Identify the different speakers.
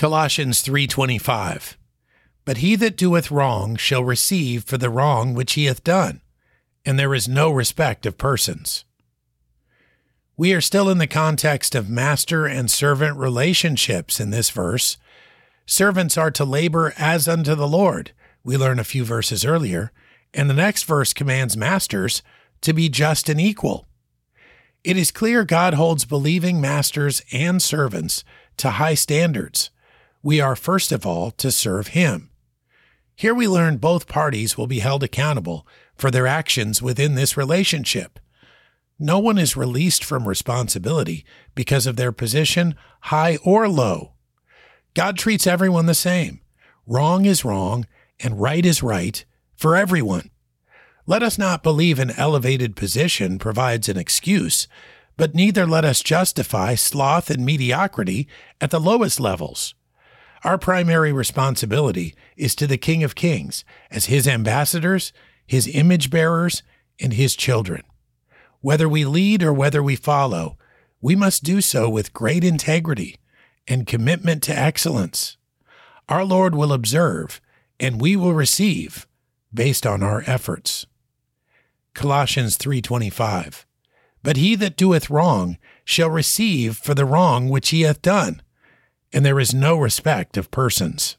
Speaker 1: Colossians 3:25 But he that doeth wrong shall receive for the wrong which he hath done, and there is no respect of persons. We are still in the context of master and servant relationships in this verse. Servants are to labor as unto the Lord, we learn a few verses earlier, and the next verse commands masters to be just and equal. It is clear God holds believing masters and servants to high standards. We are, first of all, to serve Him. Here we learn both parties will be held accountable for their actions within this relationship. No one is released from responsibility because of their position, high or low. God treats everyone the same. Wrong is wrong, and right is right for everyone. Let us not believe an elevated position provides an excuse, but neither let us justify sloth and mediocrity at the lowest levels. Our primary responsibility is to the King of Kings as his ambassadors, his image bearers, and his children. Whether we lead or whether we follow, we must do so with great integrity and commitment to excellence. Our Lord will observe, and we will receive based on our efforts. Colossians 3:25 But he that doeth wrong shall receive for the wrong which he hath done, and there is no respect of persons.